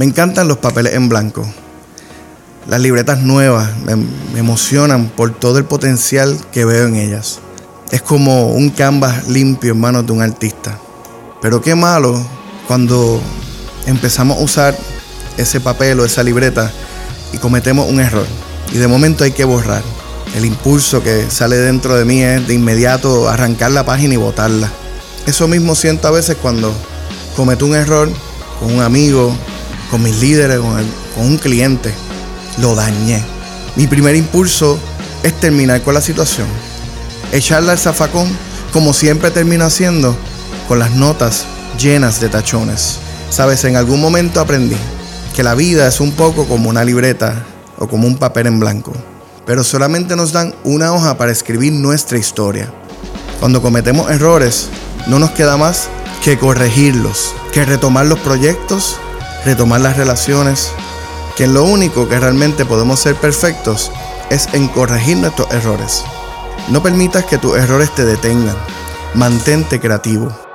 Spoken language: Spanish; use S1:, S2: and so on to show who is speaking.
S1: Me encantan los papeles en blanco. Las libretas nuevas me, emocionan por todo el potencial que veo en ellas. Es como un canvas limpio en manos de un artista. Pero qué malo cuando empezamos a usar ese papel o esa libreta y cometemos un error. Y de momento hay que borrar. El impulso que sale dentro de mí es de inmediato arrancar la página y botarla. Eso mismo siento a veces cuando cometo un error con un amigo, con mis líderes, con, un cliente. Lo dañé. Mi primer impulso es terminar con la situación. Echarla al zafacón como siempre termino haciendo con las notas llenas de tachones. Sabes, en algún momento aprendí que la vida es un poco como una libreta o como un papel en blanco, pero solamente nos dan una hoja para escribir nuestra historia. Cuando cometemos errores, no nos queda más que corregirlos, que retomar los proyectos, retomar las relaciones, que lo único que realmente podemos ser perfectos es en corregir nuestros errores. No permitas que tus errores te detengan. Mantente creativo.